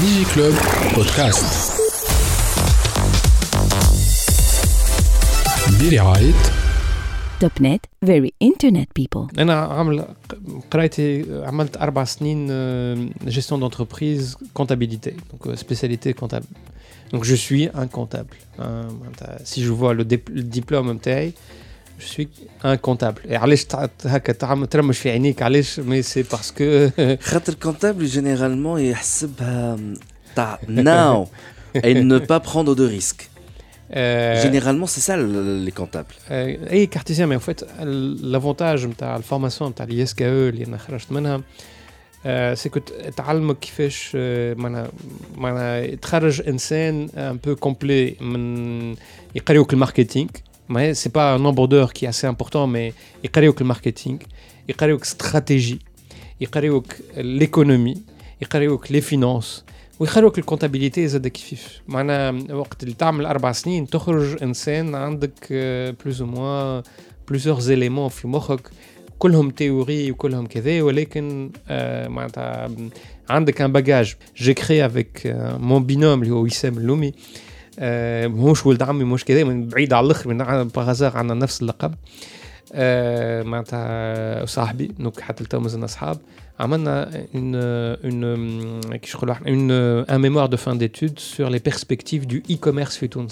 ديجي كلوب بودكاست برعاية توب نت very internet people انا عامل قرايتي عملت اربع سنين جيستيون دونتربريز كونتابيليتي دونك سبيسياليتي كونتable donc je suis un comptable Un- si je vois le, dip- le diplôme نتاعي je suis un comptable et علاش تع- هكا تعمل ترمش في عينيك علاش mais c'est parce que خاطر كونتابل جينيرالمون يحسبها تاع ناو et ne pas prendre de risques. euh, Généralement, c'est ça le- les comptables. آه، اي كارتيزيان مي فيت لافونتاج نتاع الفورماسيون نتاع الاي اس كي او اللي انا خرجت منها آه، سي كو تعلمك كيفاش آه، معناها معناها تخرج انسان ان بو كومبلي من يقريوك الماركتينغ ما سي با ان امبوردور كي اسي امبورتون مي يقريوك الماركتينغ يقريوك استراتيجي يقريوك ليكونومي يقريوك لي فينانس ويخلوك الكونتابيليتي زاد كيفيف معناها وقت اللي تعمل اربع سنين تخرج انسان عندك بلوز او موان بلوزيغ زيليمون في مخك كلهم تيوري وكلهم كذا ولكن آه، معناتها عندك ان باجاج جي كري افيك مون بينوم اللي هو وسام اللومي آه، ماهوش ولد عمي مش كذا من بعيد على الآخر من باغازار عندنا نفس اللقب آه، معناتها صاحبي دونك حتى التو مازلنا اصحاب عملنا une, une, كيش نقولوا إحنا une, un mémoire de fin d'études sur les perspectives du e-commerce في تونس.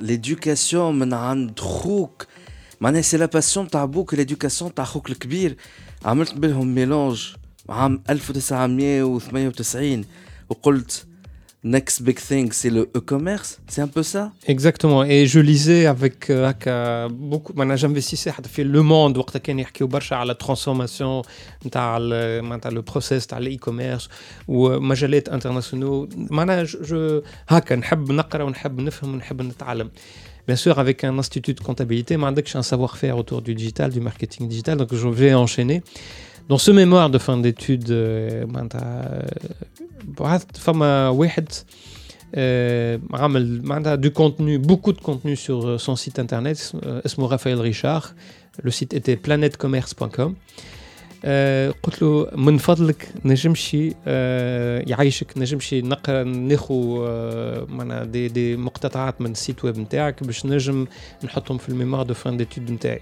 l'éducation من عند خوك معناها سي لا باسيون تاع بوك l'éducation تاع خوك الكبير عملت بينهم ميلونج عام 1998 وقلت next big thing c'est le e-commerce c'est un peu ça Exactement. Et je lisais avec euh, هكا beaucoup معناها j'investissais حتى في لو موند وقتها كان يحكيو برشا على الترانسفورماسيون نتاع ال- معناتها لو بروسيس تاع الاي كوميرس ومجالات انترناسيونال معناها جو- جو هكا نحب نقرا ونحب نفهم ونحب نتعلم. Bien sûr, avec un institut de comptabilité, ما عندكش un savoir-faire autour du digital, du marketing digital, donc je vais enchaîner. Dans ce mémoire de fin d'études, euh, معناتها بعثت فما واحد آه، عمل معناتها du contenu, beaucoup de contenu sur euh, son site internet, euh, اسمه رافائيل ريشار. Le site était planetcommerce.com. آه، قلت له من فضلك نجمشي آه، يعيشك نجمشي نقرا ناخو آه، معناها دي دي مقتطعات من السيت ويب نتاعك باش نجم نحطهم في الميموار دو فان ديتود نتاعي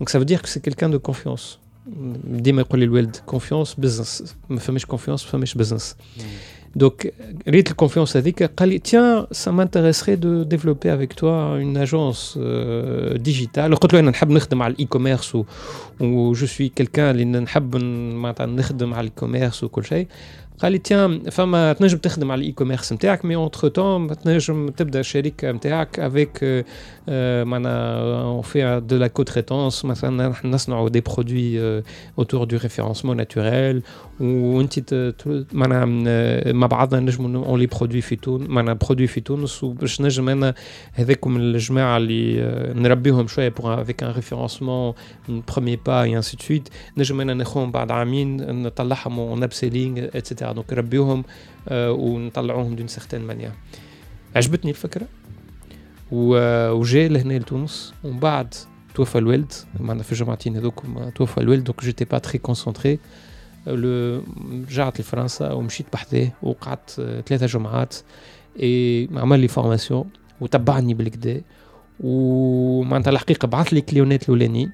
Donc ça veut dire que c'est quelqu'un de confiance. ديما يقول لي الوالد confiance business ما فماش confiance ما فماش business. Donc ريت الكونفيونس هذيك قال لي tiens ça m'intéresserait de développer avec toi une agence euh, digitale قلت له انا نحب نخدم على الاي كوميرس و, و je suis quelqu'un اللي نحب ن- معناتها نخدم على الكوميرس وكل شيء قال لي تيان فما تنجم تخدم على الاي كوميرس نتاعك مي اونتر تون تنجم تبدا الشركه نتاعك افيك معناها on fait de la co-traitance مثلا نحن نصنعوا دي برودوي autour du référencement naturel وانت ت- ت- معناها آه، مع بعضنا نجموا اون لي برودوي في تونس معناها برودوي في تونس وباش نجم انا هذاكم الجماعه اللي آه، نربيهم شويه بور افيك ان ريفيرونسمون بروميي با اي انسي سويت نجم انا ناخذهم بعد عامين نطلعهم اون ابسيلينغ اتسيتيرا دونك نربيهم آه، ونطلعوهم دون سيغتان مانيير عجبتني الفكرة وجا لهنا لتونس ومن بعد توفى الوالد. معنا في الجمعتين هذوك توفى الوالد دونك جيتي با تري كونسونتري رجعت لفرنسا ومشيت بحذاه وقعدت آه، ثلاثة جمعات. اي عمل لي فورماسيون وتبعني بالكدا. ومعناتها الحقيقة بعث لي كليونات الأولانيين.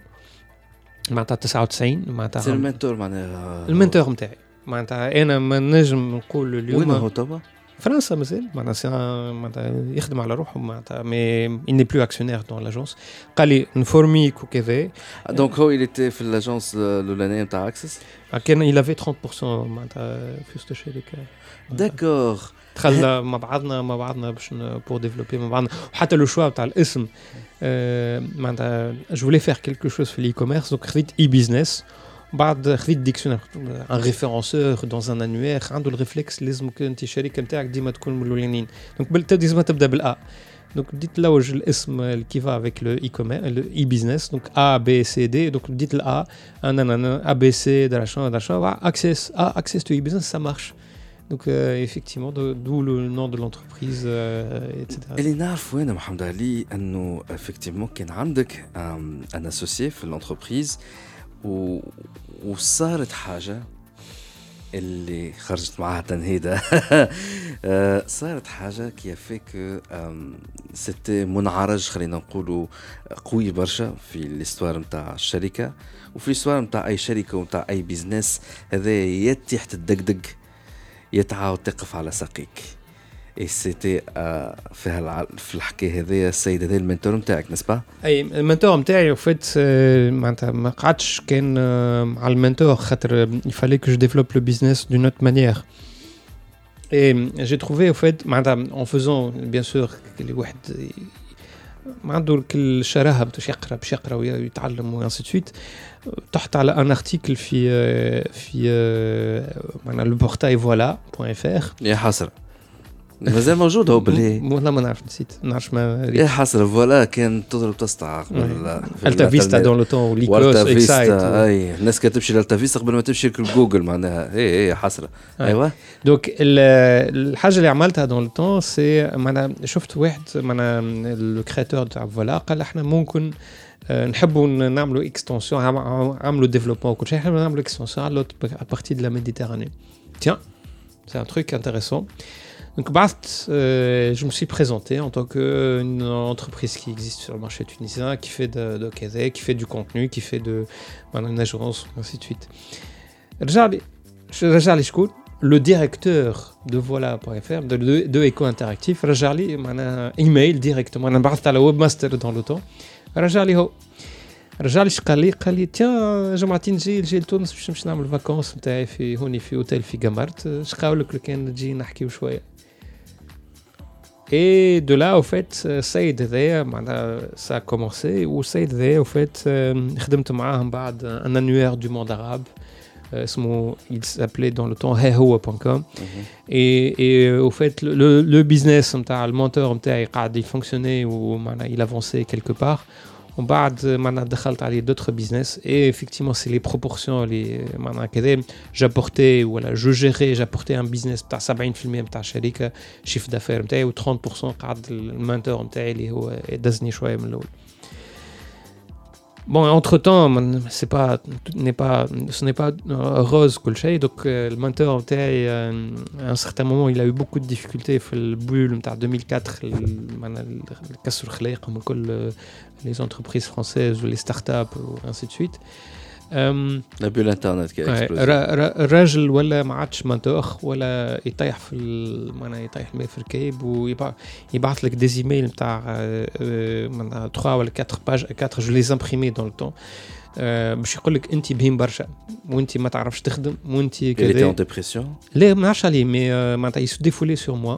معناتها 99 معناتها سي المنتور معناها. المنتور نتاعي معناتها انا ما نجم نقول وين اليوم هو توا؟ فرنسا مازال معناها سي معناتها يخدم على روحه معناتها مي il n'est plus actionnaire dans l'agence قال لي نفورميك وكذا دونك هو il était في الاجونس الاولانيه نتاع اكسس كان il avait 30% معناتها في وسط الشركه داكور دخلنا مع بعضنا مع بعضنا باش بور ديفلوبي مع بعضنا وحتى لو شوا تاع الاسم آه، معناتها جو فولي فير كيلكو شوز في الاي كوميرس دونك خذيت اي بيزنس بعد خذيت ديكسيونير ان ريفيرونسور دون ان انوير عنده الريفلكس لازم انت الشركه نتاعك ديما تكون من الاولانيين دونك لازم تبدا بالا دونك بديت نلوج الاسم اللي كيفا افيك لو اي كومير لو اي بيزنس دونك ا بي سي دي دونك بديت الا انا ا بي سي داشان داشان اكسس ا اكسس تو اي بيزنس سا مارش Donc euh, effectivement, d'où le nom de l'entreprise, euh, etc. اللي نعرف وين محمد علي انه افكتيفمون كان عندك ان اسوسيي في الانتربريز و... وصارت حاجة اللي خرجت معاها تنهيدة. صارت حاجة كي فيك سيتي منعرج خلينا نقولوا قوي برشا في الإستوار نتاع الشركة. وفي الإستوار نتاع أي شركة ونتاع أي بيزنس هذا يا تحت الدقدق يتعاود تقف على ساقيك. اي سيتي في هالع... في الحكايه هذايا السيد هذا المنتور نتاعك نسبا اي المنتور نتاعي وفات معناتها ما قعدتش كان على المنتور خاطر يفالي كو جو ديفلوب لو بيزنس دون اوت مانيير اي جي تروفي au fait معناتها en faisant bien sûr اللي واحد ما عنده كل شراهه باش يقرا باش يقرا ويتعلم وانسي سويت تحت على ان ارتيكل في في معناها لو بورتاي فوالا بوان اف ار يا حسره مازال موجود هو باللي والله ما نعرف نسيت ما نعرفش ما يا حسره فوالا كان تضرب تسطع قبل ألتا فيستا دون لو تون ليكوس إكسايت. أي الناس كانت تمشي لألتا فيستا قبل ما تمشي لجوجل معناها. اي أي. حسره أيوه دونك الحاجة اللي عملتها دون لو تون سي معناها شفت واحد معناها لو كرياتور تاع فوالا قال إحنا ممكن نحبوا نعملوا اكستنسيون عملوا ديفلوبمون وكل شيء نعملوا اكستنسيون على بارتي دو لا ميديتيراني تيان سي ان تروك انتريسون Donc Bast, euh, je me suis présenté en tant qu'une entreprise qui existe sur le marché tunisien, qui fait de, de KZ, qui fait du contenu, qui fait de voilà, une agence, ainsi de suite. Rajali Shkout, le directeur de voilà.fr, de, de, de Eco Interactif, Rajali m'a un email directement, on a la webmaster dans le temps. Rajali ho. رجع لي قال لي قال لي تيان جمعتي نجي نجي لتونس باش نمشي نعمل فاكونس نتاعي في هوني في اوتيل في قمرت شقاولك لو كان نجي نحكيو شويه Et de là, au fait, Saïd هذايا معناها ça a commencé وسيد هذايا au fait خدمت معاهم بعد un annuaire du monde arabe اسمه il s'appelait dans le temps hehoa.com et, et au fait le, le business نتاع المونتور نتاعي قاعد يفونكسيوني ومعناها il avançait quelque part ومن بعد معناها دخلت عليه دوتر بيزنس اي افكتيمون سي لي بروبورسيون اللي معناها كذا جابورتي ولا جو جيري جابورتي ان بيزنس بتاع 70% بتاع الشركه شيف دافير نتاعي و30% قعد المانتور نتاعي اللي هو دزني شويه من الاول Bon, entre-temps, c'est pas, n'est pas, ce n'est pas euh, rose Kulshay, donc euh, le mentor, euh, à un certain moment, il a eu beaucoup de difficultés, Il fait le bulle, 2004, euh, les entreprises françaises ou les startups, ainsi de suite. بول إنترنت كي الراجل ولا ما عادش منطوخ ولا يطيح في معناها يطيح الماء في الكيب ويبعث لك دي ايميل نتاع معناها 3 ولا 4 باج 4 جو لي امبريمي دون لو باش يقول لك انت بهيم برشا وانت ما تعرفش تخدم وانت كذا. لا ما نعرفش عليه مي معناتها يسو ديفولي سور موا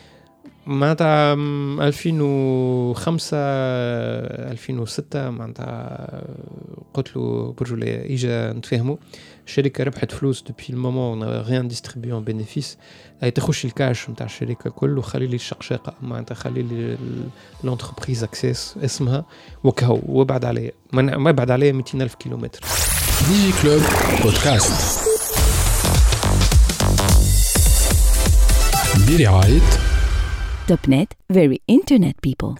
معناتها 2005 2006 معناتها قلت له برجولي إجا نتفاهموا. الشركة ربحت فلوس دوبي المومون اون ريان ديستريبيو ان بينيفيس هي تخش الكاش نتاع الشركة كل وخلي لي الشقشاقه معناتها خلي لي لونتربريز اكسس اسمها. وكهو وابعد عليا ما ابعد عليا 200 ألف كيلومتر. دي كلوب بودكاست برعايه Stopnet, very internet people.